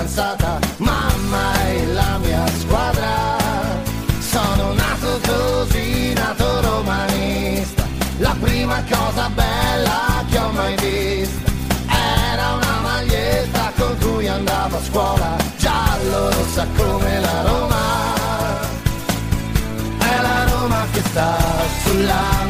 Fidanzata, mamma è la mia squadra. Sono nato così, nato romanista. La prima cosa bella che ho mai vista era una maglietta con cui andavo a scuola, giallo rossa come la Roma. È la Roma che sta sulla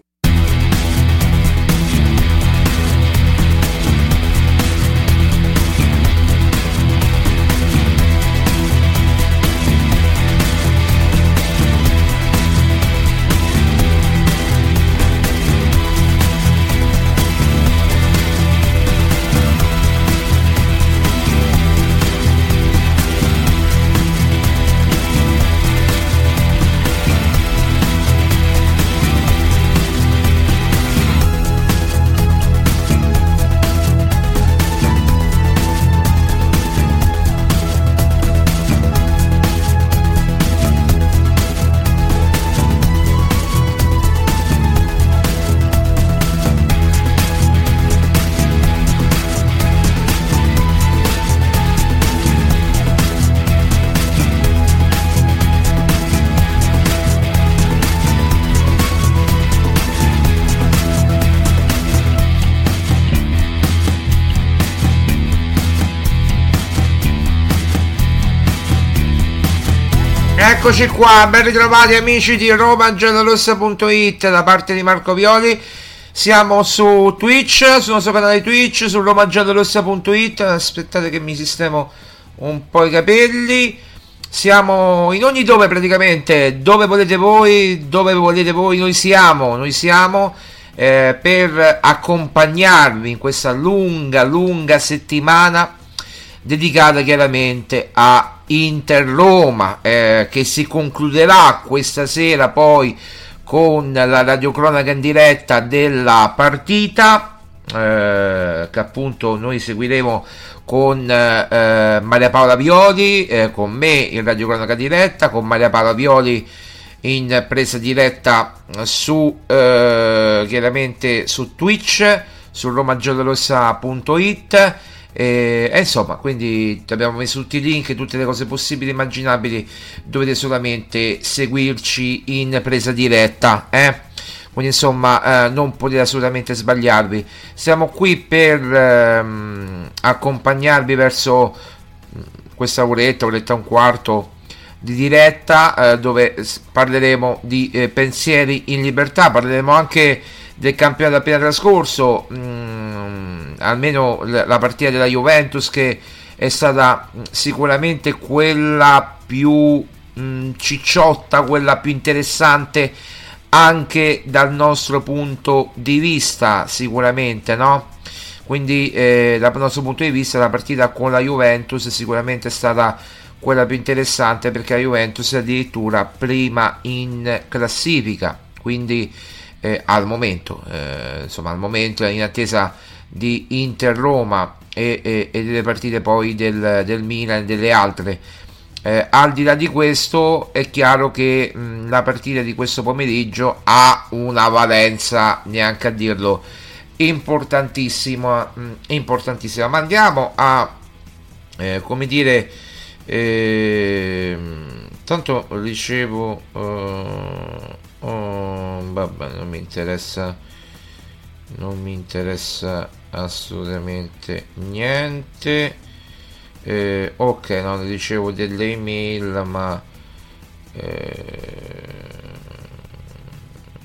Eccoci qua, ben ritrovati amici di romagiallorossa.it da parte di Marco Violi. Siamo su Twitch, sul nostro canale Twitch, su romagiallorossa.it. Aspettate che mi sistemo un po' i capelli. Siamo in ogni dove praticamente, dove volete voi, dove volete voi, noi siamo, noi siamo eh, per accompagnarvi in questa lunga, lunga settimana dedicata chiaramente ai Inter-Roma eh, che si concluderà questa sera poi con la radiocronaca in diretta della partita eh, che appunto noi seguiremo con eh, Maria Paola Violi, eh, con me in radiocronaca diretta, con Maria Paola Violi in presa diretta su eh, chiaramente su Twitch su romagiallorossa.it e, e, insomma quindi abbiamo messo tutti i link tutte le cose possibili e immaginabili dovete solamente seguirci in presa diretta eh? quindi insomma eh, non potete assolutamente sbagliarvi siamo qui per ehm, accompagnarvi verso mm, questa oretta oretta e un quarto di diretta eh, dove parleremo di eh, pensieri in libertà parleremo anche del campionato appena trascorso, mh, mm, almeno la partita della Juventus che è stata mm, sicuramente quella più mh, mm, cicciotta, quella più interessante anche dal nostro punto di vista, sicuramente, no? Quindi eh, dal nostro punto di vista la partita con la Juventus sicuramente è stata quella più interessante perché la Juventus è addirittura prima in classifica, quindi eh, al momento, eh, insomma al momento in attesa di Inter-Roma e, e, e delle partite poi del, del Milan e delle altre. Eh, al di là di questo è chiaro che mh, la partita di questo pomeriggio ha una valenza, neanche a dirlo, importantissima, mh, importantissima. Ma andiamo a, eh, come dire, eh, tanto ricevo... Oh, vabbè, non mi interessa. Non mi interessa assolutamente niente. Eh, ok, non ricevo delle email, ma eh,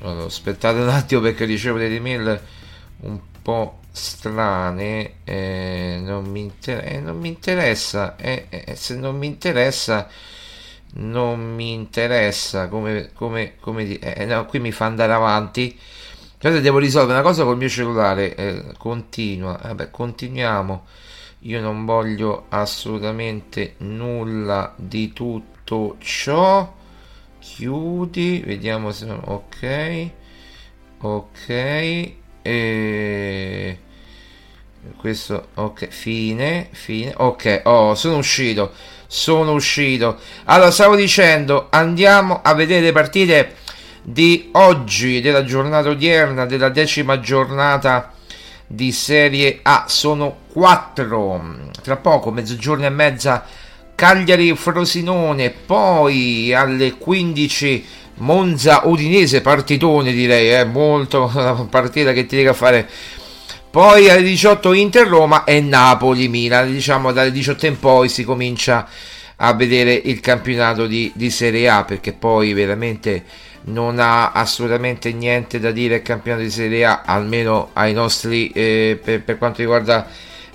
allora, aspettate un attimo perché ricevo delle email un po' strane. Eh, non, mi inter- eh, non mi interessa. Eh, eh, se non mi interessa non mi interessa come, come, come eh, no, qui mi fa andare avanti. Adesso devo risolvere una cosa col mio cellulare eh, continua vabbè continuiamo. Io non voglio assolutamente nulla di tutto ciò. Chiudi vediamo se ok ok e questo ok fine fine ok oh sono uscito sono uscito. Allora, stavo dicendo, andiamo a vedere le partite di oggi, della giornata odierna, della decima giornata di Serie A. Sono quattro. Tra poco, mezzogiorno e mezza, Cagliari Frosinone, poi alle 15 Monza Udinese, partitone direi, eh, molto una partita che ti dica fare poi alle 18 Inter Roma e Napoli Milan. Diciamo dalle 18 in poi si comincia a vedere il campionato di, di Serie A perché poi veramente non ha assolutamente niente da dire il campionato di Serie A, almeno ai nostri, eh, per, per, quanto riguarda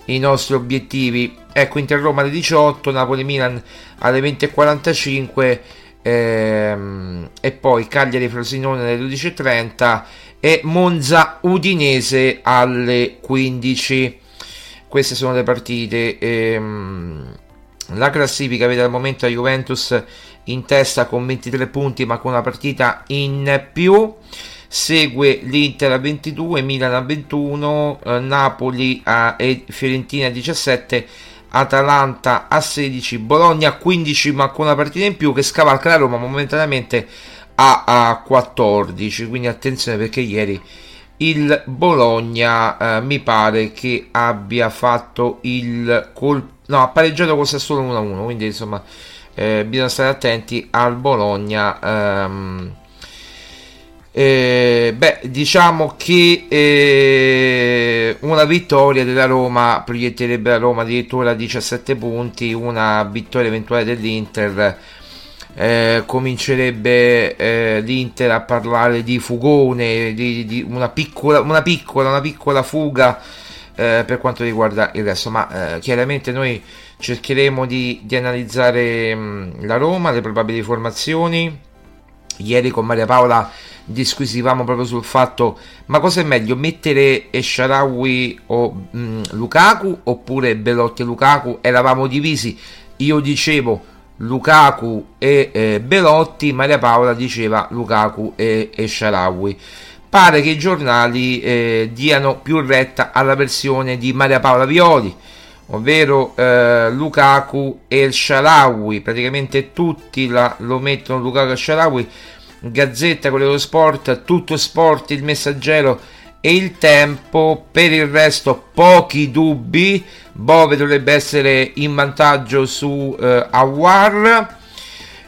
i nostri obiettivi. Ecco, Inter Roma alle 18, Napoli Milan alle 20.45 ehm, e poi Cagliari Frosinone alle 12.30 e Monza Udinese alle 15. Queste sono le partite. Ehm, la classifica vede al momento Juventus in testa con 23 punti ma con una partita in più. Segue l'Inter a 22, Milan a 21, eh, Napoli a, e Fiorentina a 17, Atalanta a 16, Bologna a 15 ma con una partita in più che scavalca la Roma momentaneamente a, a 14 quindi attenzione perché ieri il Bologna eh, mi pare che abbia fatto il colpo no ha pareggiato con Sassuolo 1-1 quindi insomma eh, bisogna stare attenti al Bologna ehm, eh, beh, diciamo che eh, una vittoria della Roma proietterebbe la Roma addirittura a 17 punti, una vittoria eventuale dell'Inter eh, comincerebbe eh, l'Inter a parlare di fugone, di, di una, piccola, una, piccola, una piccola fuga eh, per quanto riguarda il resto, ma eh, chiaramente noi cercheremo di, di analizzare mh, mm, la Roma, le probabili formazioni. Ieri con Maria Paola disquisivamo proprio sul fatto ma cosa è meglio mettere Esharawi o mh, mm, Lukaku oppure Belotti e Lukaku? Eravamo divisi. Io dicevo Lukaku e eh, Belotti, Maria Paola diceva Lukaku e, e Sharawi. Pare che i giornali eh, diano più retta alla versione di Maria Paola Violi, ovvero eh, Lukaku e Sharawi, praticamente tutti la, lo mettono Lukaku e Sharawi, Gazzetta, quello dello sport, tutto sport, il messaggero e il tempo, per il resto pochi dubbi, Bove dovrebbe essere in vantaggio su eh, Awar.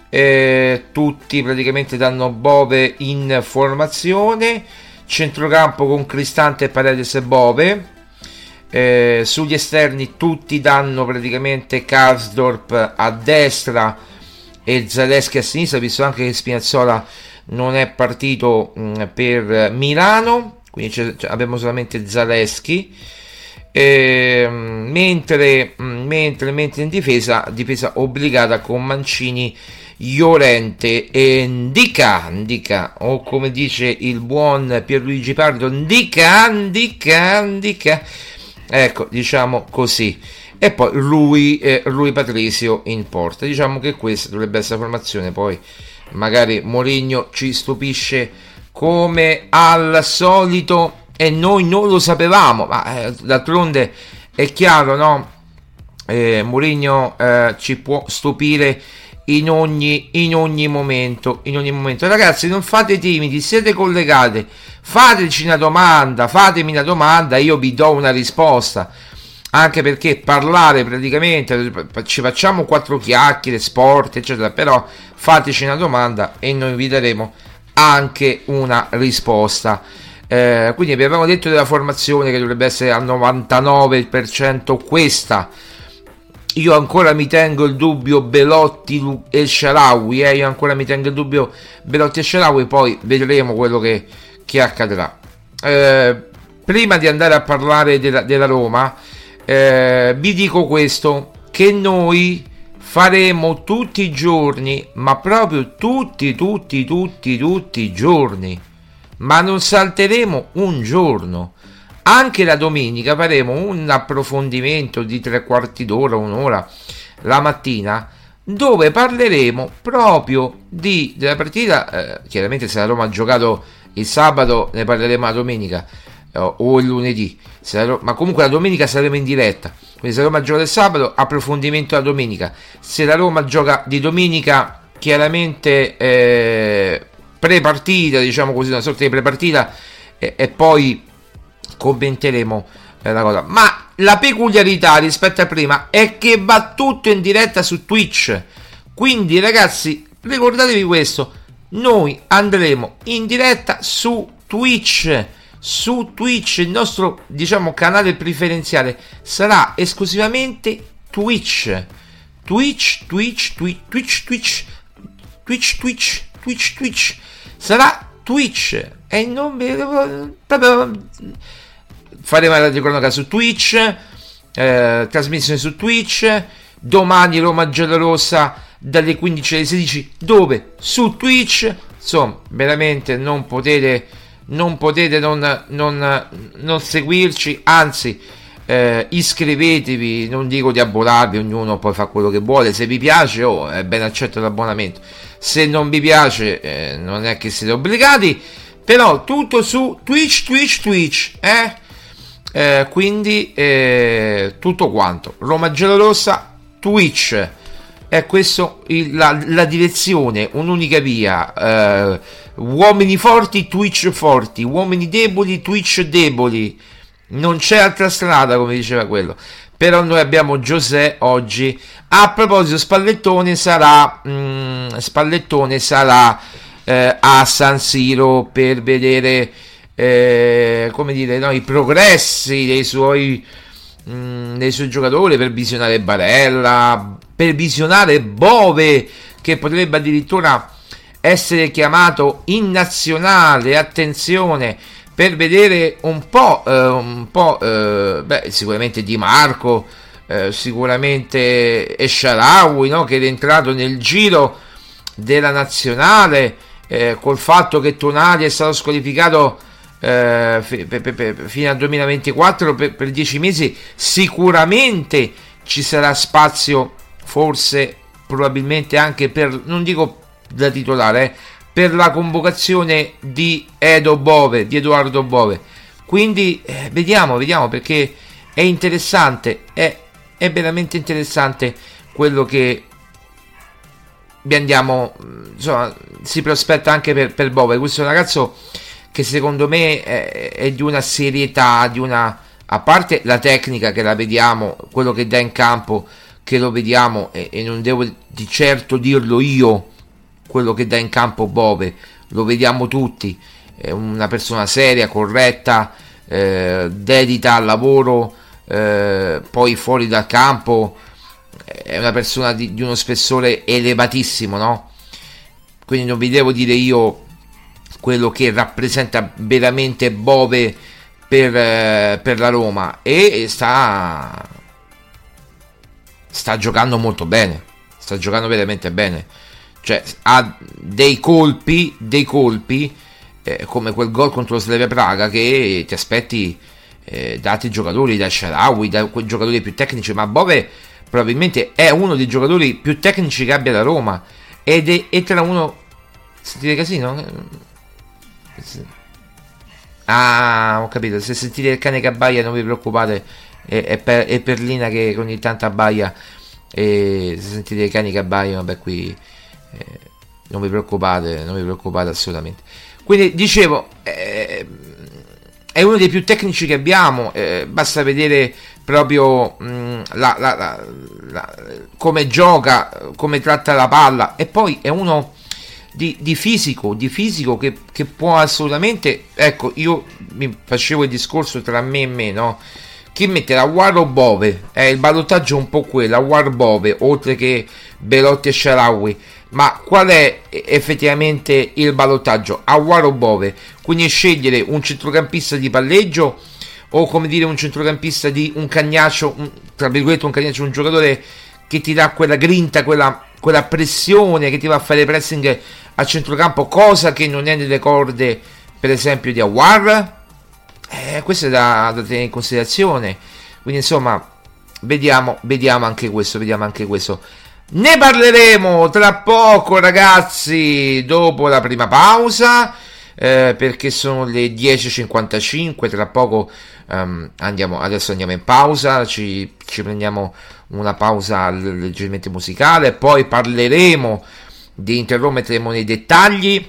Eh, tutti praticamente danno Bove in formazione. Centrocampo con Cristante, Paredes e Bove. Eh, sugli esterni tutti danno praticamente Karsdorp a destra e Zaleschi a sinistra, visto anche che Spinazzola non è partito mh, mm, per Milano, quindi abbiamo solamente Zaleschi eh, mentre, mm, mentre, mentre, in difesa, difesa obbligata con Mancini, Llorente e Ndica, Ndica, o come dice il buon Pierluigi Pardo, Ndica, Ndica, Ndica, ecco, diciamo così. E poi lui, eh, lui Patrizio in porta. Diciamo che questa dovrebbe essere la formazione, poi magari Mourinho ci stupisce come al solito e noi non lo sapevamo, ma eh, d'altronde è chiaro, no? Eh, Mourinho eh, ci può stupire in ogni, in ogni momento, in ogni momento. Ragazzi, non fate timidi, siete collegati, fateci una domanda, fatemi una domanda, io vi do una risposta. Anche perché parlare praticamente ci facciamo quattro chiacchiere, sport, eccetera, però fateci una domanda e noi vi daremo anche una risposta. Eh, quindi abbiamo detto della formazione che dovrebbe essere al 99% questa. Io ancora mi tengo il dubbio Belotti e Sharawi, eh? io ancora mi tengo il dubbio Belotti e Sharawi, poi vedremo quello che, che accadrà. Eh, prima di andare a parlare della, della Roma, eh, vi dico questo, che noi faremo tutti i giorni, ma proprio tutti, tutti, tutti, tutti i giorni ma non salteremo un giorno. Anche la domenica faremo un approfondimento di tre quarti d'ora, un'ora la mattina, dove parleremo proprio di, della partita. Eh, chiaramente, se la Roma ha giocato il sabato, ne parleremo la domenica eh, o il lunedì, la, ma comunque la domenica saremo in diretta. Quindi, se la Roma gioca il sabato, approfondimento la domenica. Se la Roma gioca di domenica, chiaramente. Eh, pre-partita, diciamo così, una sorta di pre-partita e, e poi commenteremo eh, la cosa. Ma la peculiarità rispetto a prima è che va tutto in diretta su Twitch. Quindi ragazzi, ricordatevi questo, noi andremo in diretta su Twitch. Su Twitch il nostro, diciamo, canale preferenziale sarà esclusivamente Twitch. Twitch, Twitch, Twitch, Twitch, Twitch, Twitch, Twitch, Twitch, Twitch. Sarà Twitch. E non proprio faremo la cronaca su Twitch eh, trasmissione su Twitch. Domani Roma Giallorossa dalle 15 alle 16 dove? su Twitch. Insomma veramente non potete non potete non, non, non seguirci. Anzi eh, iscrivetevi. Non dico di abbonarvi ognuno poi fa quello che vuole. Se vi piace oh, è ben accetto l'abbonamento se non vi piace eh, non è che siete obbligati però tutto su Twitch Twitch Twitch eh? Eh, quindi eh, tutto quanto. Roma Giallorossa Twitch. È questa la, la, direzione un'unica via. Eh, uomini forti Twitch forti. Uomini deboli Twitch deboli. Non c'è altra strada come diceva quello però noi abbiamo Giuseppe oggi. A proposito, Spallettone sarà, mh, mm, Spallettone sarà eh, a San Siro per vedere eh, come dire, no, i progressi dei suoi, mh, mm, dei suoi giocatori, per visionare Barella, per visionare Bove, che potrebbe addirittura essere chiamato in nazionale. Attenzione per vedere un po', eh, un po' eh, beh, sicuramente Di Marco, eh, sicuramente Esciarawi, no? che è entrato nel giro della nazionale eh, col fatto che Tonali è stato squalificato eh, fino al 2024 per, per 10 mesi, sicuramente ci sarà spazio forse probabilmente anche per, non dico da titolare, eh, per la convocazione di Edo Bove, di Edoardo Bove. Quindi eh, vediamo, vediamo perché è interessante, è, è veramente interessante quello che vi andiamo, insomma, si prospetta anche per, per Bove. Questo è un ragazzo che secondo me è, è, di una serietà, di una... A parte la tecnica che la vediamo, quello che dà in campo, che lo vediamo, e, e non devo di certo dirlo io, quello che dà in campo Bove, lo vediamo tutti, è una persona seria, corretta, eh, dedita al lavoro, eh, poi fuori dal campo è una persona di, di, uno spessore elevatissimo, no? Quindi non vi devo dire io quello che rappresenta veramente Bove per, eh, per la Roma e sta sta giocando molto bene, sta giocando veramente bene. Cioè ha dei colpi, dei colpi eh, come quel gol contro Slavia Praga che ti aspetti eh, da altri giocatori, da Sharawi, da quei giocatori più tecnici, ma Bove probabilmente è uno dei giocatori più tecnici che abbia la Roma ed è, è tra uno sentite casino? Ah, ho capito, se sentite il cane che abbaia non vi preoccupate, è, è, per, è Perlina che ogni tanto abbaia e se sentite i cani che abbaiano, beh qui eh, non vi preoccupate, non vi preoccupate assolutamente. Quindi dicevo, eh, è uno dei più tecnici che abbiamo, eh, basta vedere proprio mh, mm, la, la, la, la, come gioca, come tratta la palla e poi è uno di, di fisico, di fisico che, che, può assolutamente, ecco io mi facevo il discorso tra me e me, no? Chi mette la War o Bove? Eh, il ballottaggio è un po' quello, War Bove, oltre che Belotti e Sharawi. Ma qual è effettivamente il ballottaggio? Awar o Bove? Quindi scegliere un centrocampista di palleggio o come dire un centrocampista di un cagnaccio, un, tra virgolette un cagnaccio, un giocatore che ti dà quella grinta, quella, quella pressione che ti va a fare pressing a centrocampo, cosa che non è nelle corde per esempio di Awar? Eh, questo è da, da, tenere in considerazione. Quindi insomma, vediamo, vediamo anche questo, vediamo anche questo. Ne parleremo tra poco ragazzi, dopo la prima pausa eh, perché sono le 10.55, tra poco um, andiamo, adesso andiamo in pausa, ci, ci prendiamo una pausa leggermente musicale, poi parleremo di Inter Roma, entreremo nei dettagli,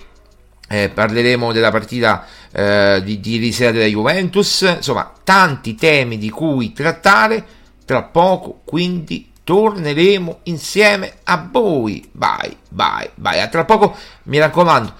eh, parleremo della partita eh, di, di ieri sera della Juventus, insomma tanti temi di cui trattare tra poco, quindi torneremo insieme a voi. Bye, bye, bye. A tra poco, mi raccomando,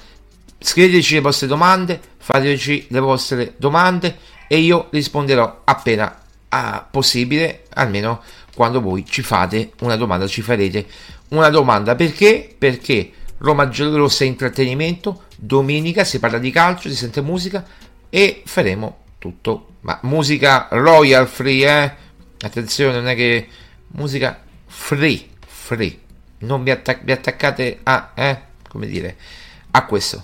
Scriveteci le vostre domande, fateci le vostre domande e io risponderò appena ah, possibile, almeno quando voi ci fate una domanda, ci farete una domanda. Perché? Perché Roma Giallorossa è intrattenimento, domenica si parla di calcio, si sente musica e faremo tutto. Ma musica royal free, eh? Attenzione, non è che musica free, free. Non vi, attac- vi attaccate a, eh? Come dire, a questo.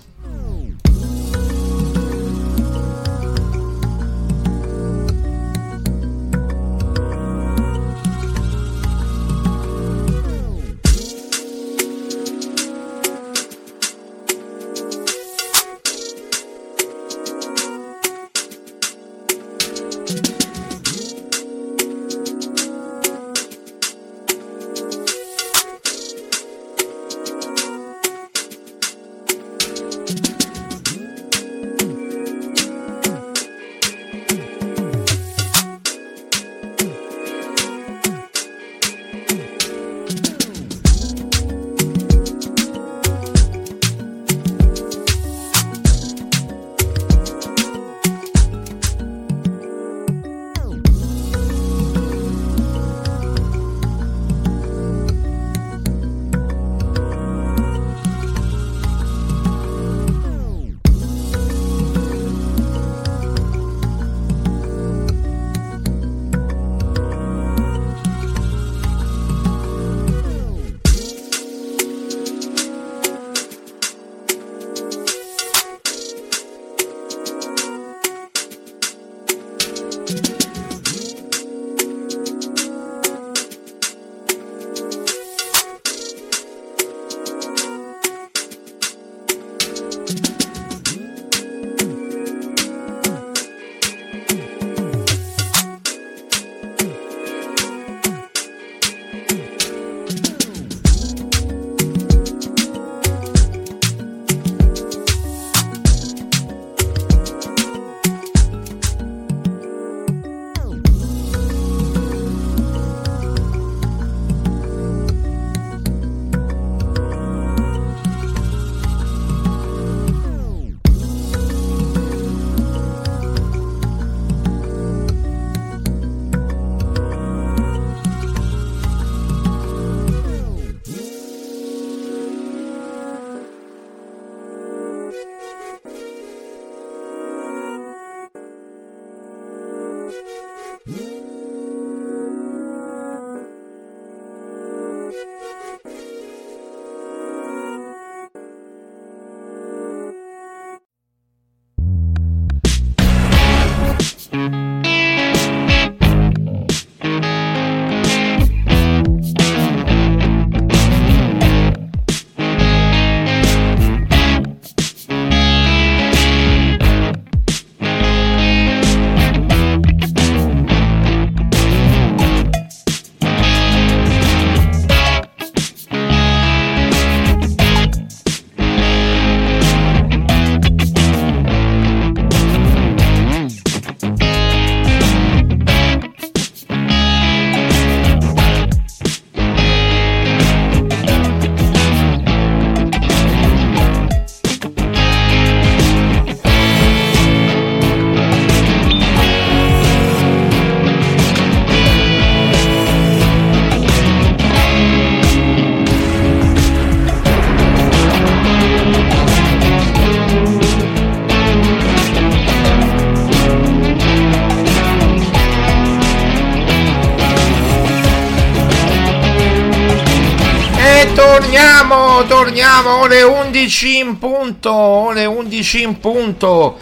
Torniamo, ore 11 in punto, ore 11 in punto.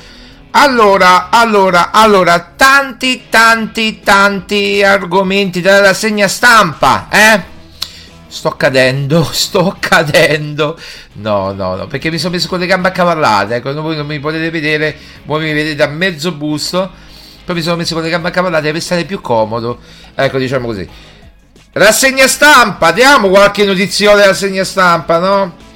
Allora, allora, allora, tanti, tanti, tanti argomenti della rassegna stampa, eh? Sto cadendo, sto cadendo. No, no, no, perché mi sono messo con le gambe accavallate. Ecco, voi non mi potete vedere, voi mi vedete a mezzo busto. Poi mi sono messo con le gambe accavallate per stare più comodo. Ecco, diciamo così. Rassegna stampa, diamo qualche notiziola della rassegna stampa, no?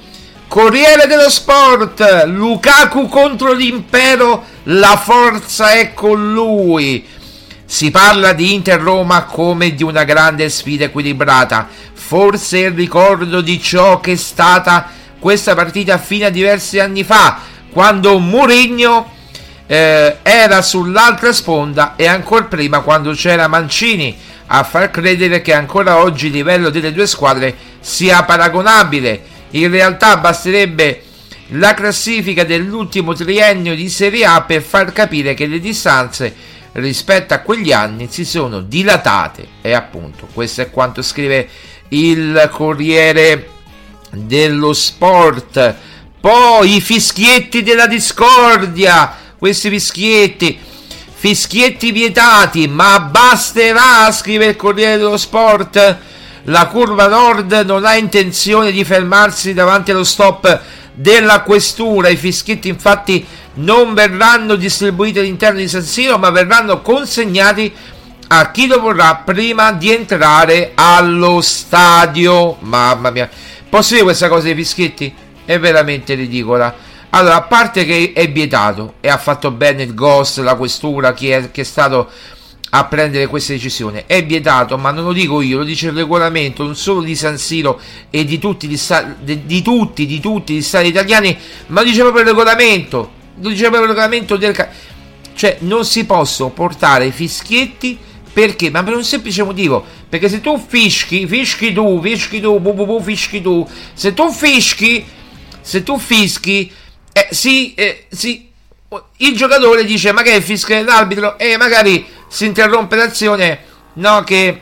Corriere dello Sport, Lukaku contro l'impero, la forza è con lui. Si parla di Inter-Roma come di una grande sfida equilibrata. Forse il ricordo di ciò che è stata questa partita fino a diversi anni fa, quando Mourinho eh, era sull'altra sponda e ancora prima quando c'era Mancini a far credere che ancora oggi il livello delle due squadre sia paragonabile. In realtà basterebbe la classifica dell'ultimo triennio di Serie A per far capire che le distanze rispetto a quegli anni si sono dilatate e appunto questo è quanto scrive il Corriere dello Sport. Poi i fischietti della discordia, questi fischietti fischietti vietati, ma basterà, scrive il Corriere dello Sport. La curva nord non ha intenzione di fermarsi davanti allo stop della questura. I fischietti infatti non verranno distribuiti all'interno di San Siro, ma verranno consegnati a chi lo vorrà prima di entrare allo stadio. Mamma mia, posso dire questa cosa dei fischietti? È veramente ridicola. Allora, a parte che è vietato e ha fatto bene il Ghost, la questura, chi è, chi è stato a prendere questa decisione. È vietato, ma non lo dico io, lo dice il regolamento, non solo di San Siro e di tutti gli stati, di, di tutti, di tutti gli stati italiani, ma lo dice proprio il regolamento. Lo dice proprio il regolamento del... Cioè, non si possono portare fischietti perché? Ma per un semplice motivo. Perché se tu fischi, fischi tu, fischi tu, bu, bu, bu, fischi tu. Se tu fischi, se tu fischi eh, sì, eh, sì, il giocatore dice ma che fischia l'arbitro e magari si interrompe l'azione, no, che,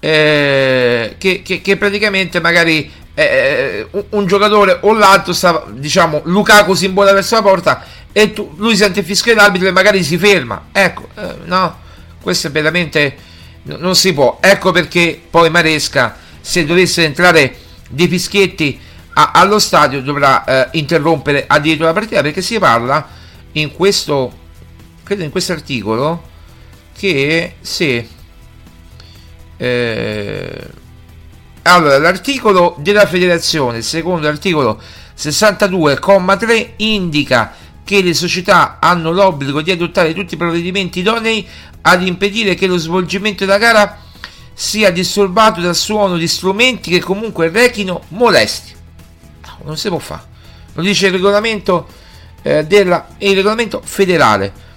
eh, che, che, che praticamente magari eh, un, un, giocatore o l'altro sta, diciamo, Lukaku si imbola verso la porta e tu, lui sente fischia l'arbitro e magari si ferma. Ecco, eh, no, questo è veramente non si può. Ecco perché poi Maresca, se dovesse entrare dei fischietti a, allo stadio dovrà eh, interrompere addirittura la partita perché si parla in questo credo in questo articolo che se eh, allora l'articolo della federazione secondo l'articolo 62,3 indica che le società hanno l'obbligo di adottare tutti i provvedimenti idonei ad impedire che lo svolgimento della gara sia disturbato dal suono di strumenti che comunque rechino molesti non si può fare. Lo dice il regolamento, eh, della, il regolamento federale.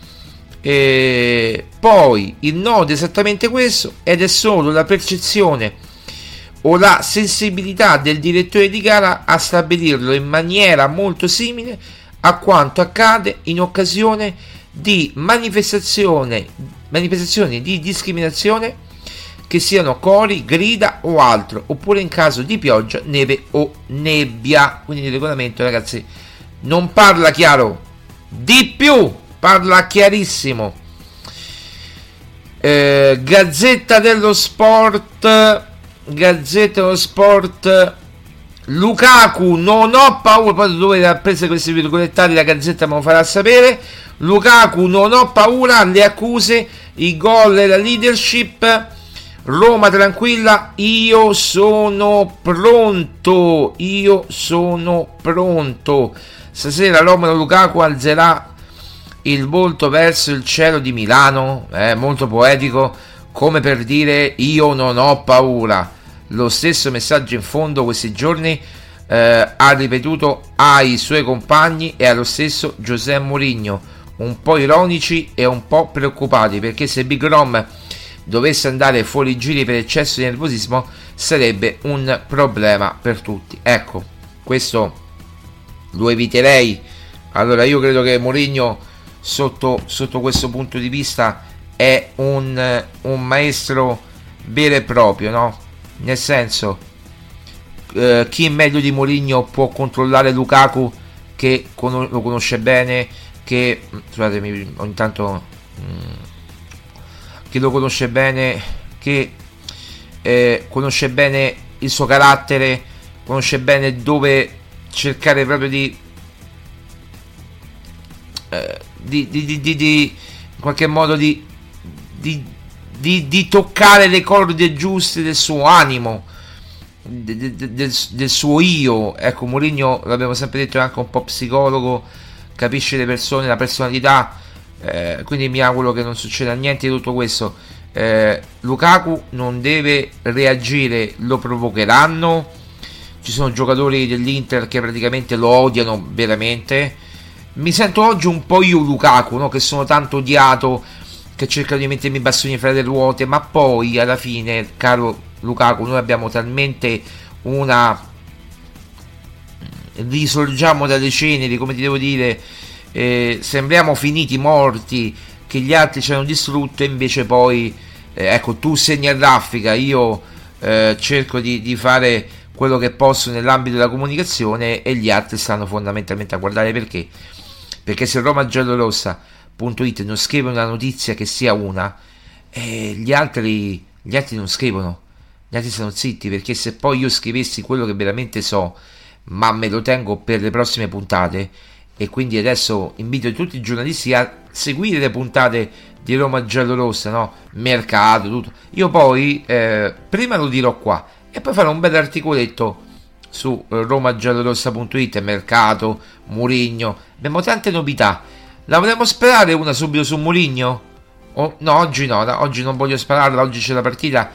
E poi il nodo è esattamente questo ed è solo la percezione o la sensibilità del direttore di gara a stabilirlo in maniera molto simile a quanto accade in occasione di manifestazioni, di discriminazione che siano cori, grida o altro, oppure in caso di pioggia, neve o nebbia. Quindi il regolamento, ragazzi, non parla chiaro, di più, parla chiarissimo. Eh, Gazzetta dello Sport, Gazzetta dello Sport. Lukaku, non ho paura, poi dove ha preso questi virgolettati la Gazzetta me lo farà sapere. Lukaku, non ho paura, le accuse, i gol e la leadership Roma tranquilla, io sono pronto, io sono pronto. Stasera Roma Lukaku alzerà il volto verso il cielo di Milano, eh, molto poetico, come per dire io non ho paura. Lo stesso messaggio in fondo questi giorni eh, ha ripetuto ai suoi compagni e allo stesso Giuseppe Mourinho, un po' ironici e un po' preoccupati perché se Big Rom dovesse andare fuori giri per eccesso di nervosismo sarebbe un problema per tutti. Ecco, questo lo eviterei. Allora io credo che Mourinho sotto, sotto questo punto di vista è un, un maestro vero e proprio, no? Nel senso, eh, chi meglio di Mourinho può controllare Lukaku che con- lo conosce bene, che scusatemi ogni tanto mm, che lo conosce bene, che eh, conosce bene il suo carattere, conosce bene dove cercare proprio di, eh, di, di, di, in qualche modo di, di, toccare le corde giuste del suo animo del, del, del, suo io. Ecco, Mourinho, l'abbiamo sempre detto, è anche un po' psicologo, capisce le persone, la personalità. Eh, quindi mi auguro che non succeda niente di tutto questo. Eh, Lukaku non deve reagire, lo provocheranno. Ci sono giocatori dell'Inter che praticamente lo odiano veramente. Mi sento oggi un po' io Lukaku, no? che sono tanto odiato, che cercano di mettermi i bastoni fra le ruote, ma poi alla fine, caro Lukaku, noi abbiamo talmente una risorgiamo dalle ceneri, come ti devo dire, eh, sembriamo finiti morti, che gli altri ci hanno distrutto e invece poi, eh, ecco, tu segni raffica, io eh, cerco di, di, fare quello che posso nell'ambito della comunicazione e gli altri stanno fondamentalmente a guardare perché. Perché se Roma Giallorossa.it non scrive una notizia che sia una, eh, gli, altri, gli altri non scrivono gli altri stanno zitti perché se poi io scrivessi quello che veramente so, ma me lo tengo per le prossime puntate, e quindi adesso invito tutti i giornalisti a seguire le puntate di Roma Giallorossa, no? Mercato, tutto. Io poi eh, prima lo dirò qua e poi farò un bel articoletto su romagiallorossa.it, Mercato, Murigno. Abbiamo tante novità. La vogliamo sperare una subito su Murigno? Oh, no, oggi no, oggi non voglio spararla, oggi c'è la partita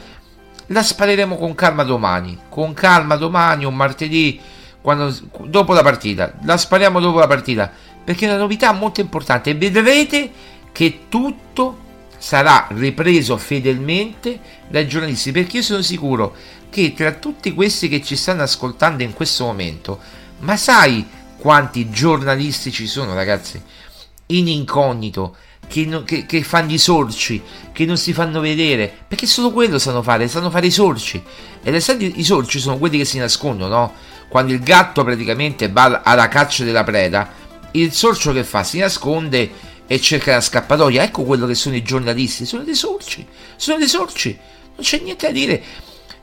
la spareremo con calma domani. Con calma domani, un martedì, quando, dopo la partita. La spariamo dopo la partita. Perché è una novità molto importante. E vedrete che tutto sarà ripreso fedelmente dai giornalisti. Perché io sono sicuro che tra tutti questi che ci stanno ascoltando in questo momento, ma sai quanti giornalisti ci sono, ragazzi? In incognito che, che, che, fanno i sorci, che non si fanno vedere, perché solo quello sanno fare, sanno fare i sorci. Essendo i sorci sono quelli che si nascondono, no? Quando il gatto praticamente va alla caccia della preda, il sorcio che fa? Si nasconde e cerca la scappatoia. Ecco quello che sono i giornalisti, sono dei sorci, sono dei sorci, non c'è niente da dire.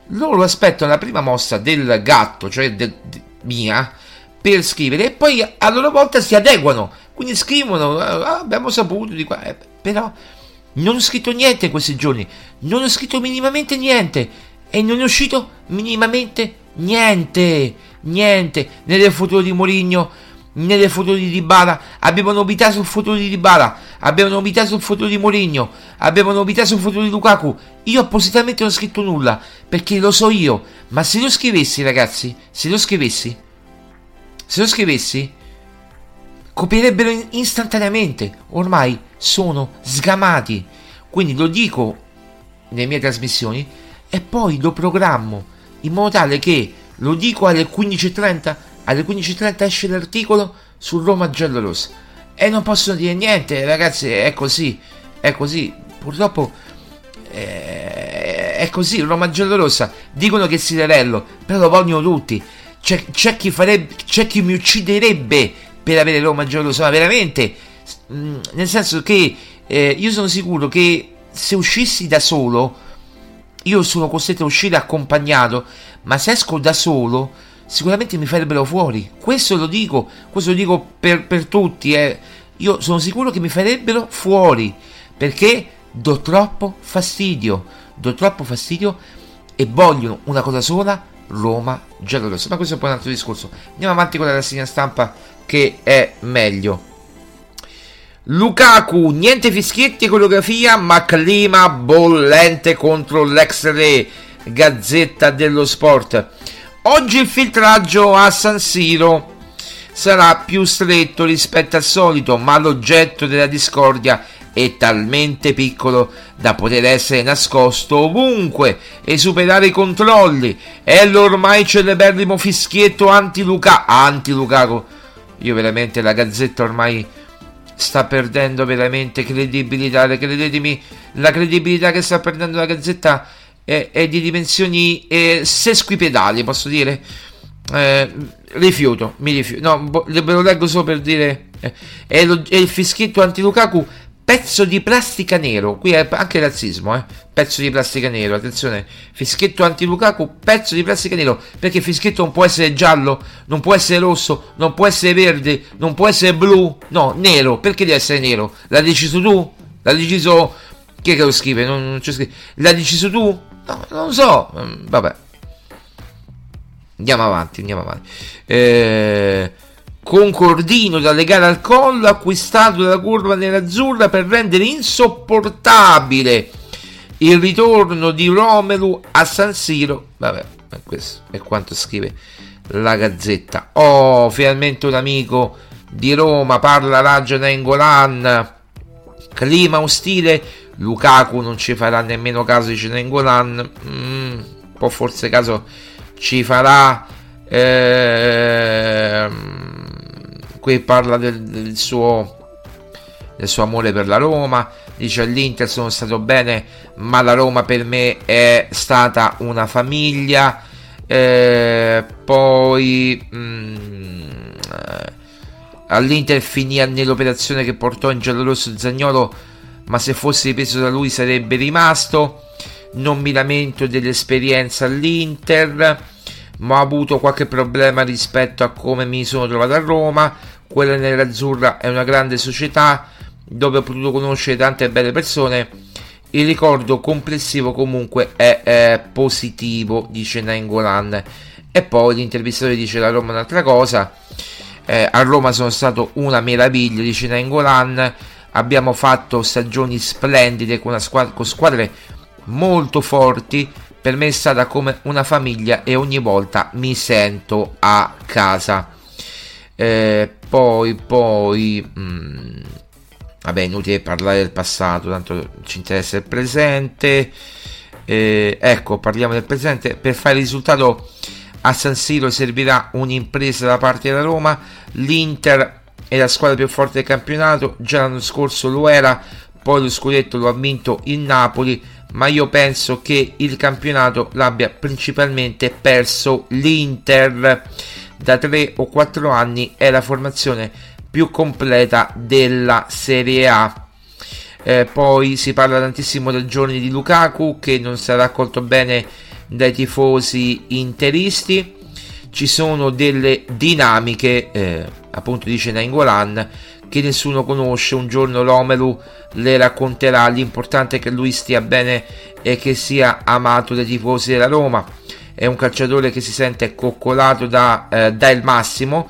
Loro aspettano la prima mossa del gatto, cioè de, de, mia, per scrivere e poi a loro volta si adeguano quindi scrivono, ah, abbiamo saputo di qua, eh, però non ho scritto niente in questi giorni, non ho scritto minimamente niente e non è uscito minimamente niente, niente, nelle foto di Moligno, nelle foto di Dybala, abbiamo novità sul foto di Dybala, abbiamo novità sul foto di Moligno, abbiamo novità sul foto di Lukaku, io appositamente non ho scritto nulla, perché lo so io, ma se lo scrivessi ragazzi, se lo scrivessi, se lo scrivessi, copirebbero istantaneamente, ormai sono sgamati. Quindi lo dico nelle mie trasmissioni e poi lo programmo in modo tale che lo dico alle 15.30, alle 15.30 esce l'articolo su Roma Giallorossa. E non possono dire niente, ragazzi, è così, è così, purtroppo eh, è così, Roma Giallorossa, dicono che è Sirello, però lo vogliono tutti, c'è, c'è, chi farebbe, c'è chi mi ucciderebbe per avere Roma giallo-rossa, ma veramente, mm, nel senso che eh, io sono sicuro che se uscissi da solo, io sono costretto a uscire accompagnato, ma se esco da solo, sicuramente mi farebbero fuori. Questo lo dico, questo lo dico per, per tutti, eh. io sono sicuro che mi farebbero fuori, perché do troppo fastidio, do troppo fastidio e vogliono una cosa sola, Roma giallorossa. Ma questo è un po' un altro discorso. Andiamo avanti con la rassegna stampa che è meglio. Lukaku, niente fischietti e coreografia, ma clima bollente contro l'ex re, Gazzetta dello Sport. Oggi il filtraggio a San Siro sarà più stretto rispetto al solito, ma l'oggetto della discordia è talmente piccolo da poter essere nascosto ovunque e superare i controlli. È l'ormai celeberrimo fischietto anti-Lukaku. Anti-Lukaku io veramente la Gazzetta ormai sta perdendo veramente credibilità. Credetemi, la credibilità che sta perdendo la Gazzetta è, è di dimensioni eh, sesquipedali, posso dire. eh, rifiuto, mi rifiuto. No, ve lo leggo solo per dire. Eh, è, lo, è, il fischietto anti-Lukaku, pezzo di plastica nero. Qui è anche razzismo, eh. Pezzo di plastica nero, attenzione. Fischietto anti-Lukaku, pezzo di plastica nero. Perché il fischietto non può essere giallo, non può essere rosso, non può essere verde, non può essere blu. No, nero. Perché deve essere nero? L'ha deciso tu? L'ha deciso. Chi è che lo scrive? Non, non c'è scritto. L'ha deciso tu? No, non so. Mm, vabbè. Andiamo avanti, andiamo avanti. Eh, concordino da legare al collo acquistato dalla curva nerazzurra per rendere insopportabile il ritorno di Romelu a San Siro. Vabbè, questo è quanto scrive la Gazzetta. Oh, finalmente un amico di Roma parla Raja Nengolan. Clima ostile. Lukaku non ci farà nemmeno caso, dice Nengolan. Mm, può forse caso ci farà eh, qui parla del, del, suo del suo amore per la Roma dice all'Inter sono stato bene ma la Roma per me è stata una famiglia eh, poi mm, eh, all'Inter finì nell'operazione che portò in giallorosso Zagnolo ma se fosse ripreso da lui sarebbe rimasto non mi lamento dell'esperienza all'Inter, ma ho avuto qualche problema rispetto a come mi sono trovato a Roma. Quella nell'Azzurra è una grande società dove ho potuto conoscere tante belle persone. Il ricordo complessivo comunque è, è positivo, dice Nangolan. E poi l'intervistatore dice la Roma un'altra cosa. Eh, a Roma sono stato una meraviglia, dice Nangolan. Abbiamo fatto stagioni splendide con, squadra, con squadre molto forti. Per me è stata come una famiglia e ogni volta mi sento a casa. Eh, poi, poi, mh, mm, vabbè, inutile parlare del passato, tanto ci interessa il presente. Eh, ecco, parliamo del presente. Per fare il risultato a San Siro servirà un'impresa da parte della Roma. L'Inter è la squadra più forte del campionato, già l'anno scorso lo era, poi lo scudetto lo ha vinto il Napoli ma io penso che il campionato l'abbia principalmente perso l'Inter. Da 3 o 4 anni è la formazione più completa della Serie A. Eh, poi si parla tantissimo del giorno di Lukaku che non sarà accolto bene dai tifosi interisti. Ci sono delle dinamiche, eh, appunto dice Nainggolan, che nessuno conosce. Un giorno Romelu le racconterà. L'importante è che lui stia bene e che sia amato dai tifosi della Roma. È un calciatore che si sente coccolato da, eh, da il massimo.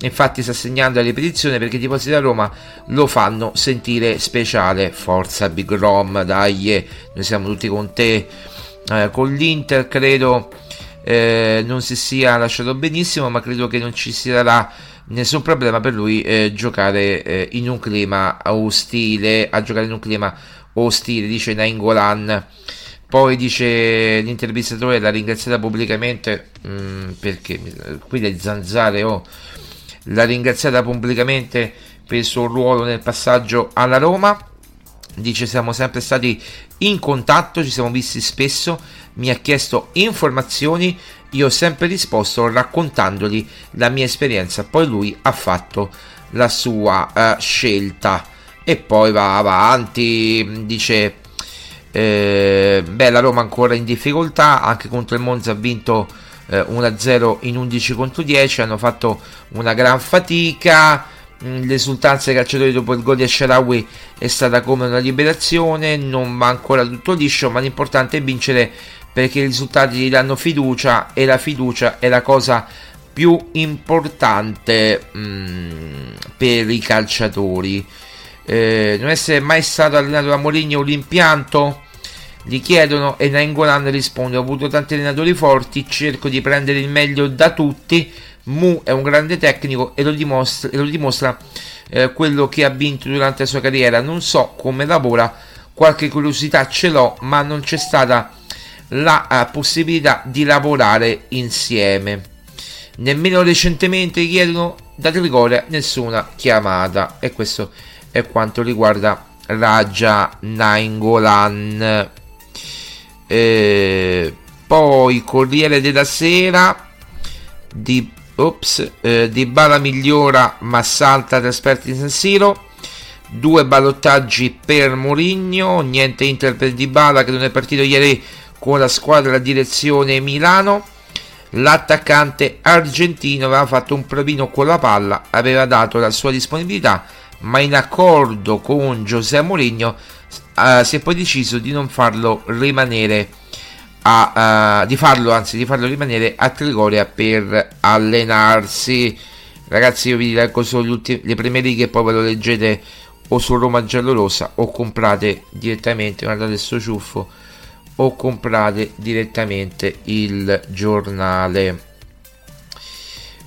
Infatti sta segnando la ripetizione perché i tifosi della Roma lo fanno sentire speciale. Forza Big Rom, dai, noi siamo tutti con te. Eh, con l'Inter credo eh, non si sia lasciato benissimo, ma credo che non ci sarà nessun problema per lui eh, giocare eh, in un clima ostile, a giocare in un clima ostile, dice Nainggolan. Poi dice l'intervistatore l'ha ringraziata pubblicamente mh, mm, perché qui le zanzare oh, l'ha ringraziata pubblicamente per il suo ruolo nel passaggio alla Roma. Dice siamo sempre stati in contatto, ci siamo visti spesso, mi ha chiesto informazioni io ho sempre risposto raccontandogli la mia esperienza, poi lui ha fatto la sua uh, scelta e poi va avanti, dice eh, beh la Roma ancora in difficoltà, anche contro il Monza ha vinto eh, 1-0 in 11 contro 10, hanno fatto una gran fatica, l'esultanza dei calciatori dopo il gol di Asharawi è stata come una liberazione, non va ancora tutto liscio, ma l'importante è vincere perché i risultati gli danno fiducia e la fiducia è la cosa più importante mh, mm, per i calciatori. Eh, non essere mai stato allenato da Moligno l'impianto? Gli chiedono e Nainggolan risponde: Ho avuto tanti allenatori forti, cerco di prendere il meglio da tutti. Mu è un grande tecnico e lo dimostra, e lo dimostra eh, quello che ha vinto durante la sua carriera. Non so come lavora, qualche curiosità ce l'ho, ma non c'è stata la uh, possibilità di lavorare insieme. Nemmeno recentemente chiedono da Trigoria nessuna chiamata e questo è quanto riguarda Raja Nainggolan. Eh, poi Corriere della Sera di, ops, eh, di Bala migliora ma salta trasferti in San Siro. Due ballottaggi per Mourinho niente Inter per Dybala che non è partito ieri con la squadra la direzione Milano. L'attaccante argentino aveva fatto un provino con la palla aveva dato la sua disponibilità ma in accordo con José Mourinho eh, si è poi deciso di non farlo rimanere a, uh, di farlo anzi di farlo rimanere a Trigoria per allenarsi. Ragazzi io vi leggo solo le prime righe e poi ve lo leggete o su Roma Giallorossa o comprate direttamente guardate questo ciuffo o comprate direttamente il giornale.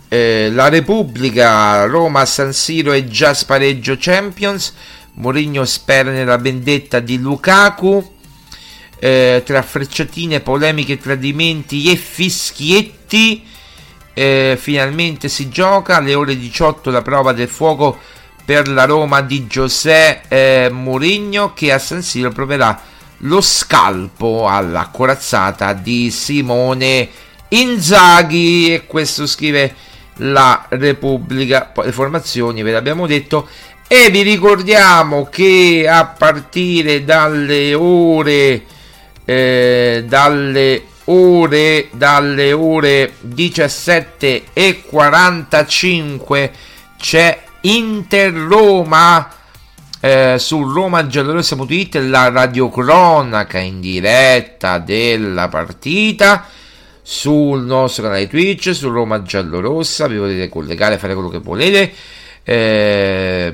Eh, la Repubblica Roma San Siro è già spareggio Champions. Mourinho spera nella vendetta di Lukaku eh, tra frecciatine, polemiche, tradimenti e fischietti eh, finalmente si gioca. Alle ore 18 la prova del fuoco per la Roma di José eh, Mourinho che a San Siro proverà lo scalpo alla corazzata di Simone Inzaghi. E questo scrive la Repubblica. Poi le formazioni ve l'abbiamo detto. E vi ricordiamo che a partire dalle ore eh, dalle ore dalle ore 17 e 45 c'è Inter Roma eh, su romagiallorossa.it la radiocronaca in diretta della partita sul nostro canale Twitch su Roma Giallorossa vi potete collegare fare quello che volete eh,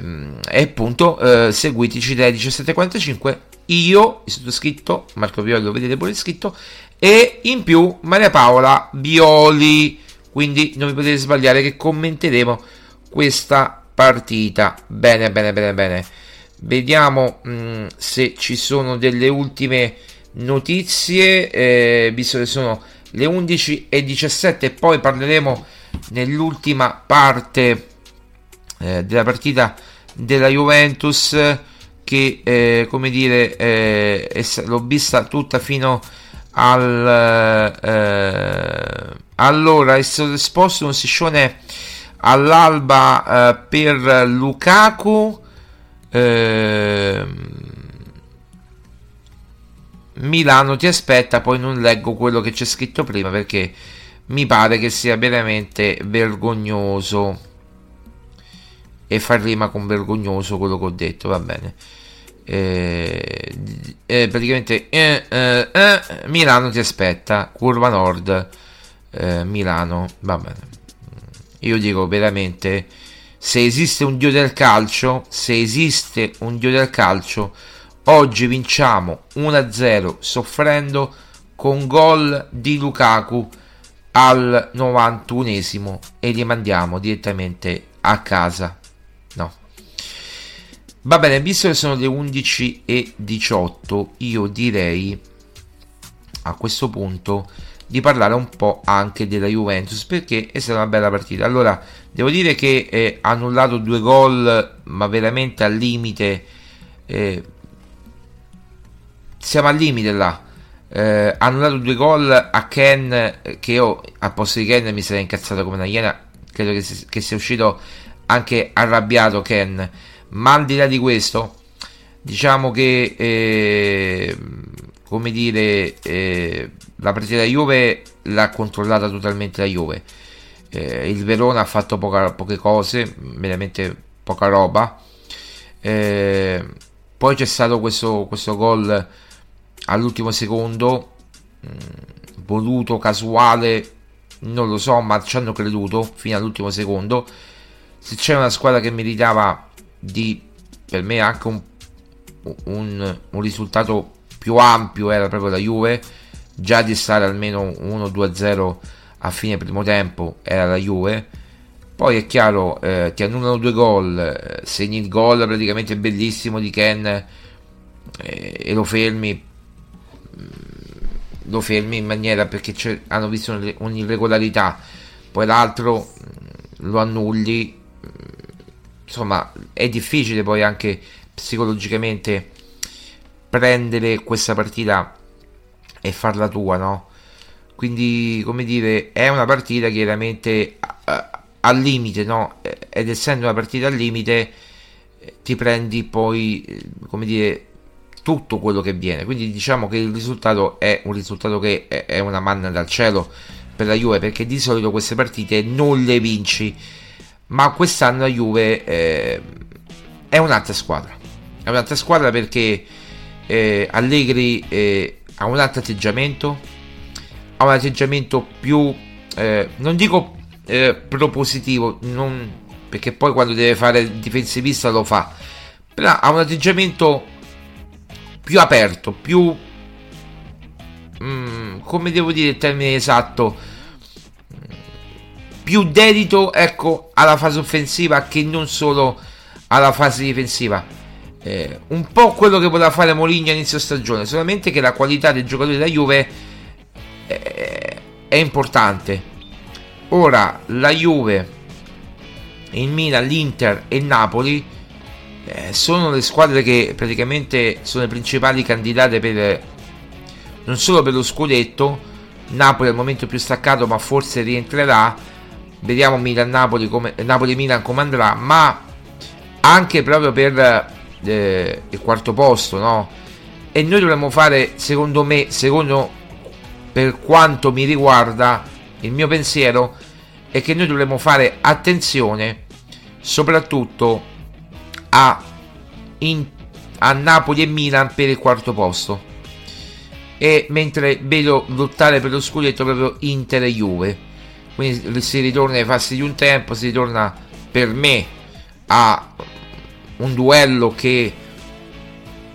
e appunto eh, seguiteci dai 17.45 io, il sottoscritto, Marco Violi lo vedete pure scritto, e in più Maria Paola Violi, quindi non vi potete sbagliare che commenteremo questa partita. Bene, bene, bene, bene. Vediamo mh, mm, se ci sono delle ultime notizie, eh, visto che sono le 11 e 17 poi parleremo nell'ultima parte eh, della partita della Juventus che eh, come dire eh, l'ho vista tutta fino al eh, allora è stato esposto un sessione all'alba eh, per Lukaku ehm, Milano ti aspetta poi non leggo quello che c'è scritto prima perché mi pare che sia veramente vergognoso e fa rima con vergognoso quello che ho detto, va bene. Eh, eh, praticamente eh, eh, eh Milano ti aspetta, curva nord, eh, Milano, va bene. Io dico veramente, se esiste un dio del calcio, se esiste un dio del calcio, oggi vinciamo 1-0 soffrendo con gol di Lukaku al 91esimo e li mandiamo direttamente a casa. Va bene, visto che sono le 11 e 18, io direi a questo punto di parlare un po' anche della Juventus perché è stata una bella partita. Allora, devo dire che eh, ha annullato due gol, ma veramente al limite. Eh, siamo al limite là. Eh, annullato due gol a Ken che io a posto di Ken mi sarei incazzato come una iena. Credo che sia uscito anche arrabbiato Ken ma al di là di questo, diciamo che eh, come dire, eh, la partita della Juve l'ha controllata totalmente la Juve. Eh, il Verona ha fatto poca, poche cose, veramente poca roba. Eh, poi c'è stato questo, questo gol all'ultimo secondo, mh, mm, voluto, casuale, non lo so, ma ci hanno creduto fino all'ultimo secondo. Se c'è una squadra che meritava di per me anche un, un, un risultato più ampio era proprio la Juve già di stare almeno 1-2-0 a fine primo tempo era la Juve. Poi è chiaro eh, ti annullano due gol eh, segni il gol praticamente bellissimo di Ken eh, e lo fermi mm, lo fermi in maniera perché hanno visto un'irregolarità. Poi l'altro mm, lo annulli insomma è difficile poi anche psicologicamente prendere questa partita e farla tua, no? quindi come dire è una partita chiaramente al limite no? ed essendo una partita al limite ti prendi poi come dire tutto quello che viene quindi diciamo che il risultato è un risultato che è una manna dal cielo per la Juve perché di solito queste partite non le vinci ma quest'anno la Juve eh, è un'altra squadra. È un'altra squadra perché eh, Allegri eh, ha un altro atteggiamento ha un atteggiamento più eh, non dico eh, propositivo non, perché poi quando deve fare il difensivista lo fa però ha un atteggiamento più aperto più mm, come devo dire il termine esatto più dedito ecco alla fase offensiva che non solo alla fase difensiva. Eh, un po' quello che voleva fare Moligno inizio stagione solamente che la qualità dei giocatori della Juve eh, è importante. Ora la Juve il Milan, l'Inter e il Napoli eh, sono le squadre che praticamente sono le principali candidate per non solo per lo scudetto Napoli al momento più staccato ma forse rientrerà vediamo Milan-Napoli come, Napoli-Milan come andrà ma anche proprio per eh, il quarto posto no? e noi dovremmo fare secondo me secondo per quanto mi riguarda il mio pensiero è che noi dovremmo fare attenzione soprattutto a, in, a Napoli e Milan per il quarto posto e mentre vedo lottare per lo scudetto proprio Inter e Juve quindi si ritorna ai fasti di un tempo si ritorna per me a un duello che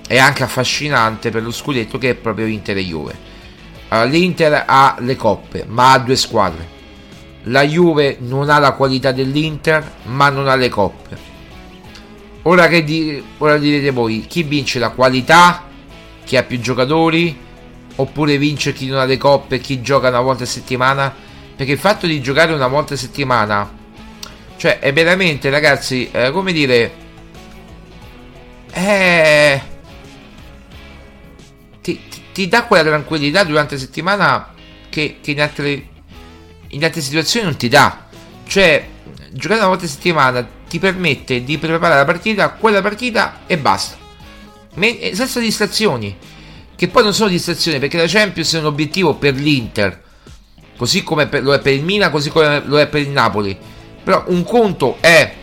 è anche affascinante per lo scudetto che è proprio Inter e Juve. Allora, l'Inter ha le coppe ma ha due squadre. La Juve non ha la qualità dell'Inter ma non ha le coppe. Ora che di, ora direte voi chi vince la qualità? Chi ha più giocatori? Oppure vince chi non ha le coppe chi gioca una volta a settimana perché il fatto di giocare una volta a settimana cioè è veramente ragazzi eh, come dire eh, ti, ti, ti, dà quella tranquillità durante la settimana che, che in, altre, in altre situazioni non ti dà. Cioè giocare una volta a settimana ti permette di preparare la partita quella partita e basta. Senza distrazioni. Che poi non sono distrazioni perché la Champions è un obiettivo per l'Inter, così come per, lo è per il Milan, così come lo è per il Napoli. Però un conto è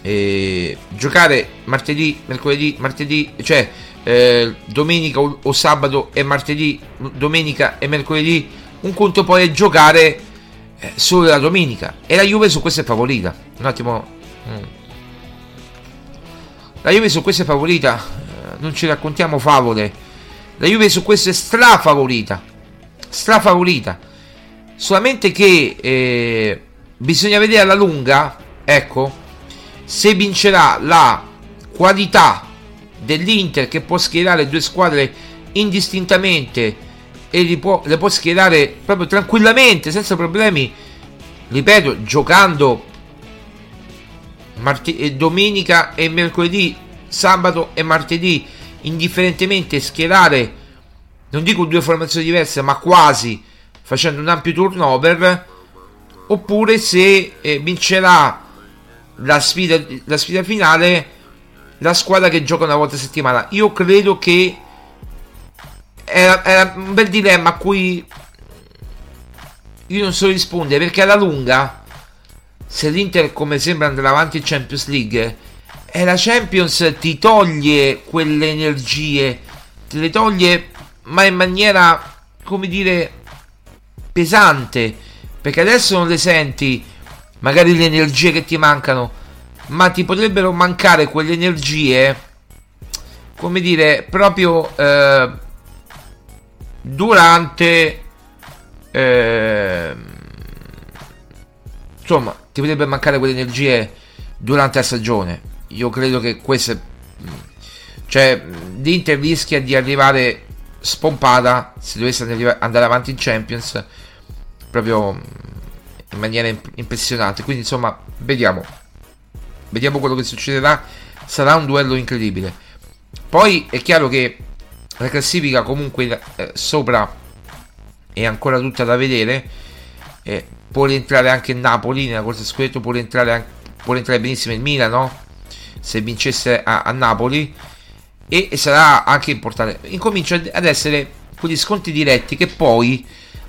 eh, giocare martedì, mercoledì, martedì, cioè eh, domenica o, o, sabato e martedì, domenica e mercoledì. Un conto poi è giocare eh, solo la domenica. E la Juve su questo è favorita. Un attimo. Mm. La Juve su questo è favorita. Eh, non ci raccontiamo favole la Juve su questo è strafavorita. Strafavorita. Solamente che eh, bisogna vedere alla lunga, ecco, se vincerà la qualità dell'Inter che può schierare due squadre indistintamente e li può, le può schierare proprio tranquillamente, senza problemi, ripeto, giocando martedì, eh, domenica e mercoledì, sabato e martedì indifferentemente schierare, non dico due formazioni diverse, ma quasi facendo un ampio turnover, oppure se eh, vincerà la sfida, la sfida finale la squadra che gioca una volta a settimana. Io credo che era, era un bel dilemma a cui io non so rispondere perché alla lunga se l'Inter come sembra andrà avanti in Champions League e la Champions ti toglie quelle energie, te le toglie ma in maniera, come dire, pesante, perché adesso non le senti, magari le energie che ti mancano, ma ti potrebbero mancare quelle energie, come dire, proprio eh, durante... Eh, insomma, ti potrebbero mancare quelle energie durante la stagione. Io credo che questo cioè l'Inter rischia di arrivare spompata se dovesse andare avanti in Champions proprio in maniera impressionante. Quindi insomma vediamo. Vediamo quello che succederà. Sarà un duello incredibile. Poi è chiaro che la classifica comunque eh, sopra è ancora tutta da vedere. Eh, può rientrare anche il Napoli nella corsa scudetto, può rientrare, anche, può rientrare benissimo il Milano se vincesse a, a Napoli. E, e sarà anche importante. Incomincia ad essere quegli sconti diretti che poi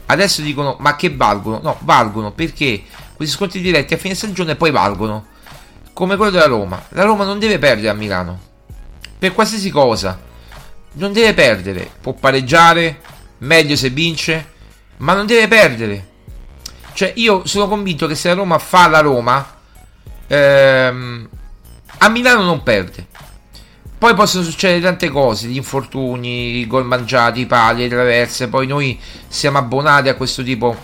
adesso dicono ma che valgono? No, valgono perché questi sconti diretti a fine stagione poi valgono. Come quello della Roma. La Roma non deve perdere a Milano. Per qualsiasi cosa. Non deve perdere. Può pareggiare. Meglio se vince. Ma non deve perdere. Cioè io sono convinto che se la Roma fa la Roma. Ehm, a Milano non perde. Poi possono succedere tante cose, gli infortuni, gol mangiati, pali, traverse. Poi noi siamo abbonati a questo tipo,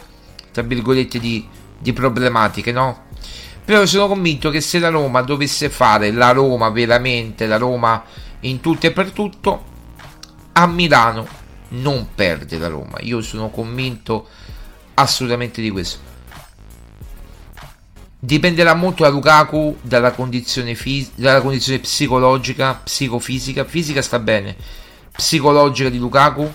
tra virgolette, di, di problematiche, no? Però sono convinto che se la Roma dovesse fare la Roma veramente, la Roma in tutto e per tutto, a Milano non perde la Roma. Io sono convinto assolutamente di questo. Dipenderà molto da Lukaku dalla condizione, fis- dalla condizione psicologica, psicofisica. Fisica sta bene, psicologica di Lukaku.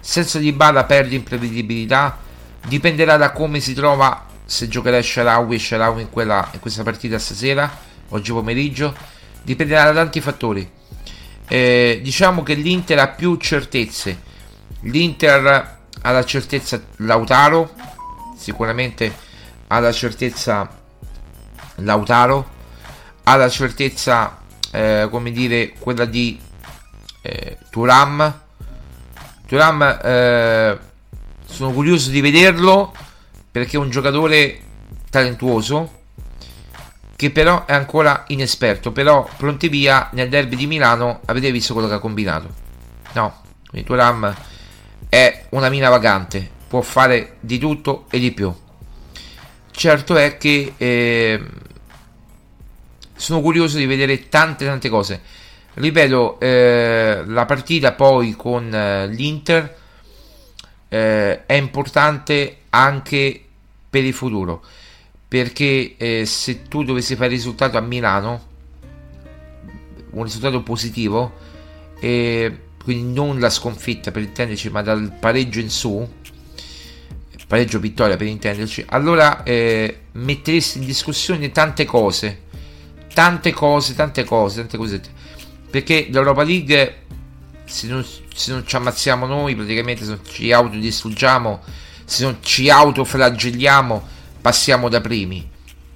Senza di Bala perde imprevedibilità. Dipenderà da come si trova se giocherà Sharawi e Sharawi in, quella, in questa partita stasera, oggi pomeriggio. Dipenderà da tanti fattori. Eh, diciamo che l'Inter ha più certezze. L'Inter ha la certezza Lautaro, sicuramente ha la certezza Lautaro, ha la certezza, eh, come dire, quella di eh, Turam. Turam, eh, sono curioso di vederlo perché è un giocatore talentuoso che però è ancora inesperto. Però pronti via nel derby di Milano avete visto quello che ha combinato. No, quindi Turam è una mina vagante, può fare di tutto e di più. Certo è che eh, sono curioso di vedere tante tante cose. Ripeto, eh, la partita poi con eh, l'Inter eh, è importante anche per il futuro. Perché eh, se tu dovessi fare il risultato a Milano, un risultato positivo, eh, quindi non la sconfitta per intenderci, ma dal pareggio in su, pareggio vittoria per intenderci, allora eh, metteresti in discussione tante cose, tante cose, tante cose, tante cosette. Perché l'Europa League, se non, se non ci ammazziamo noi, praticamente se non ci autodistruggiamo, se non ci autoflagelliamo, passiamo da primi.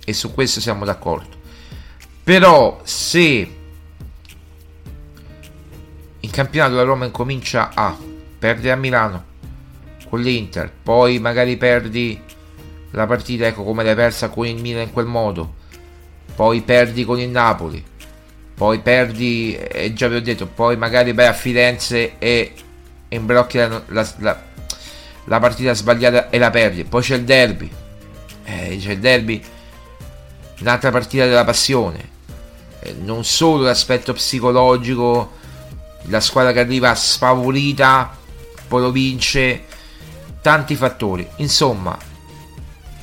E su questo siamo d'accordo. Però se in campionato la Roma incomincia a perdere a Milano, con l'Inter, poi magari perdi la partita, ecco come l'hai persa con il Milan in quel modo, poi perdi con il Napoli, poi perdi, e eh, già vi ho detto, poi magari vai a Firenze e imbrocchi la, la, la, la partita sbagliata e la perdi, poi c'è il derby, eh, c'è il derby, un'altra partita della passione, eh, non solo l'aspetto psicologico, la squadra che arriva sfavorita, poi lo vince, tanti fattori. Insomma,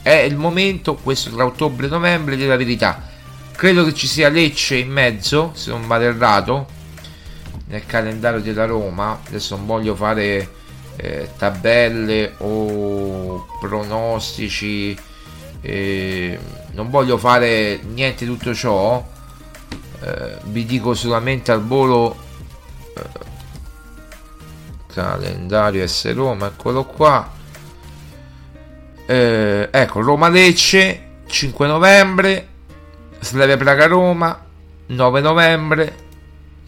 è il momento, questo tra ottobre e novembre, della verità. Credo che ci sia Lecce in mezzo, se non vado errato, nel calendario della Roma. Adesso non voglio fare eh, tabelle o pronostici, eh, non voglio fare niente di tutto ciò. Eh, vi dico solamente al volo eh, calendario S Roma, eccolo qua. Eh, ecco, Roma Lecce 5 novembre, Slavia Praga Roma 9 novembre,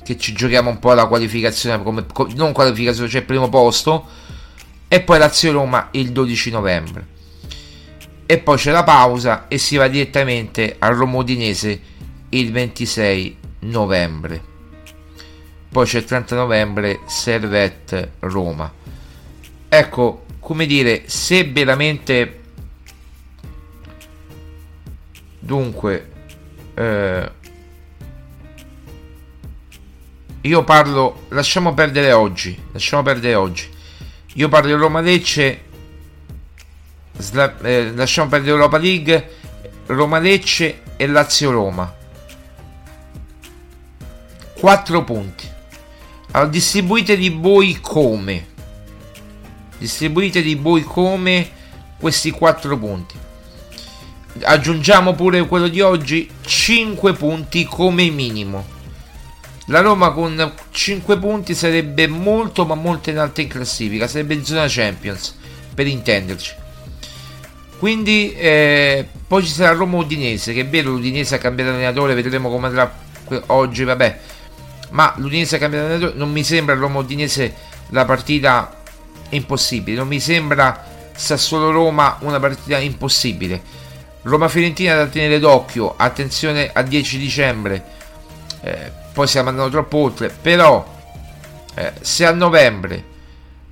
che ci giochiamo un po' la qualificazione, come, non qualificazione, cioè primo posto, e poi Lazio Roma il 12 novembre. E poi c'è la pausa e si va direttamente al Roma Udinese il 26 novembre poi c'è il 30 novembre Servette Roma ecco come dire se veramente dunque eh, io parlo lasciamo perdere oggi lasciamo perdere oggi. Io parlo di Roma Lecce sla, eh, lasciamo perdere Europa League Roma Lecce e Lazio Roma. 4 punti. Allora, distribuite di voi come? Distribuitevi voi come questi 4 punti. Aggiungiamo pure quello di oggi, 5 punti come minimo. La Roma con 5 punti sarebbe molto ma molto in alta in classifica, sarebbe in zona Champions, per intenderci. Quindi eh, poi ci sarà Roma Udinese, che è vero l'Udinese ha cambiato allenatore, vedremo come andrà oggi, vabbè. Ma l'Udinese ha cambiato allenatore, non mi sembra Roma Udinese la partita impossibile, non mi sembra Sassuolo Roma una partita impossibile. Roma Fiorentina da tenere d'occhio, attenzione a 10 dicembre. Eh, poi stiamo andando troppo oltre, però eh, se a novembre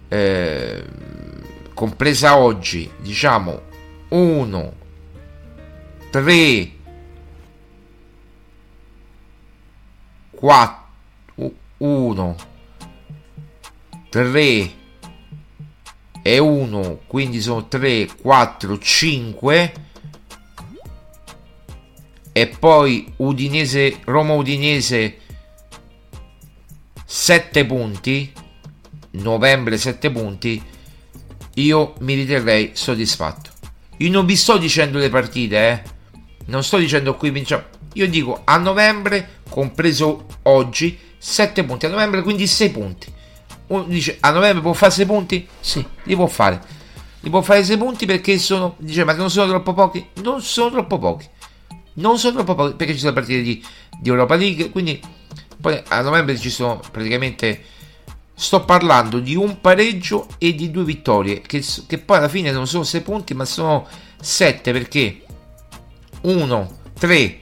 eh, compresa oggi, diciamo 1 3 4 1 3 e 1 quindi sono 3 4 5 e poi Udinese Roma Udinese 7 punti. Novembre 7 punti. Io mi riterrei soddisfatto. Io non vi sto dicendo le partite eh. Non sto dicendo qui vinciamo io dico a novembre compreso oggi 7 punti a novembre quindi 6 punti uno dice a novembre può fare 6 punti? Sì, li può fare. Li può fare 6 punti perché sono. Dice, ma non sono troppo pochi? Non sono troppo pochi. Non sono troppo pochi perché ci sono partite di, di Europa League. Quindi poi a novembre ci sono praticamente. Sto parlando di un pareggio e di due vittorie. Che, che poi alla fine non sono 6 punti, ma sono 7 perché 1, 3,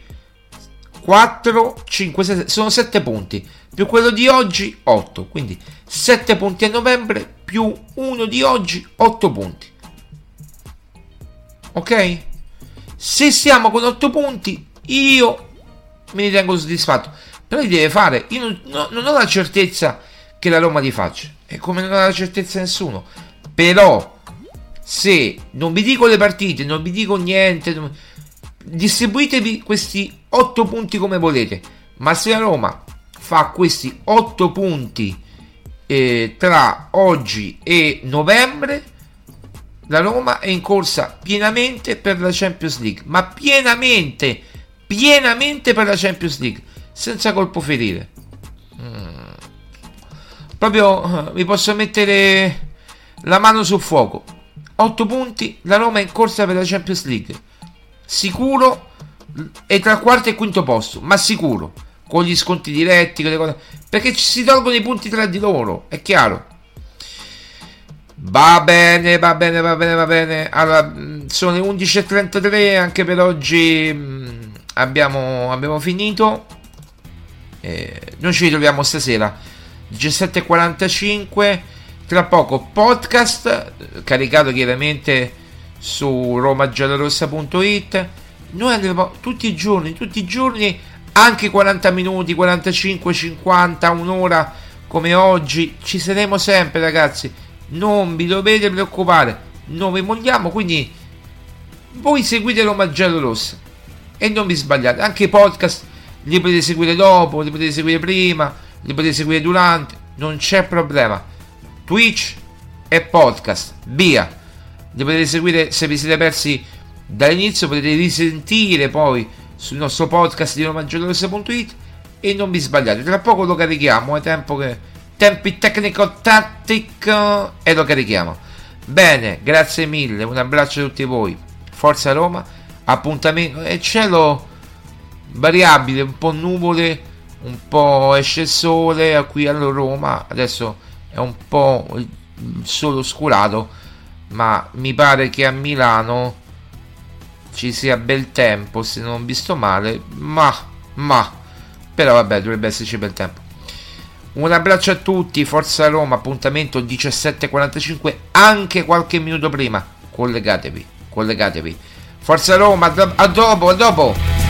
4, 5, 6, sono 7 punti. Più quello di oggi 8 quindi 7 punti a novembre più 1 di oggi 8 punti. Ok? Se siamo con 8 punti io mi ritengo soddisfatto. Però li deve fare. Io non, no, non ho la certezza che la Roma li faccia. E come non ha la certezza nessuno. Però se non vi dico le partite non vi dico niente non... distribuitevi questi 8 punti come volete ma se la Roma fa questi 8 punti eh, tra oggi e novembre la Roma è in corsa pienamente per la Champions League ma pienamente pienamente per la Champions League senza colpo ferire mm. proprio mi posso mettere la mano sul fuoco. 8 punti la Roma è in corsa per la Champions League sicuro è tra quarto e quinto posto ma sicuro con gli sconti diretti, cose, perché ci si tolgono i punti tra di loro, è chiaro. Va bene, va bene, va bene, va bene. Allora, sono le 11.33, anche per oggi abbiamo, abbiamo finito. Eh, noi ci ritroviamo stasera, 17.45. Tra poco podcast, caricato chiaramente su romagiallorossa.it. Noi andremo tutti i giorni, tutti i giorni anche 40 minuti, 45, 50, un'ora come oggi, ci saremo sempre ragazzi, non vi dovete preoccupare, non vi molliamo, quindi voi seguite Roma Giallo Rossa e non vi sbagliate, anche i podcast li potete seguire dopo, li potete seguire prima, li potete seguire durante, non c'è problema. Twitch e podcast, via. Li potete seguire se vi siete persi dall'inizio, potete risentire poi sul nostro podcast di romagiallorossa.it e non vi sbagliate, tra poco lo carichiamo, è tempo che tempi tecnico tattico e lo carichiamo. Bene, grazie mille, un abbraccio a tutti voi. Forza Roma, appuntamento e cielo variabile, un po' nuvole, un po' esce sole qui a Roma, adesso è un po' il sole oscurato, ma mi pare che a Milano ci sia bel tempo se non visto male. Ma ma. Però vabbè dovrebbe esserci bel tempo. Un abbraccio a tutti Forza Roma appuntamento 17.45 anche qualche minuto prima. Collegatevi collegatevi. Forza Roma a dopo a dopo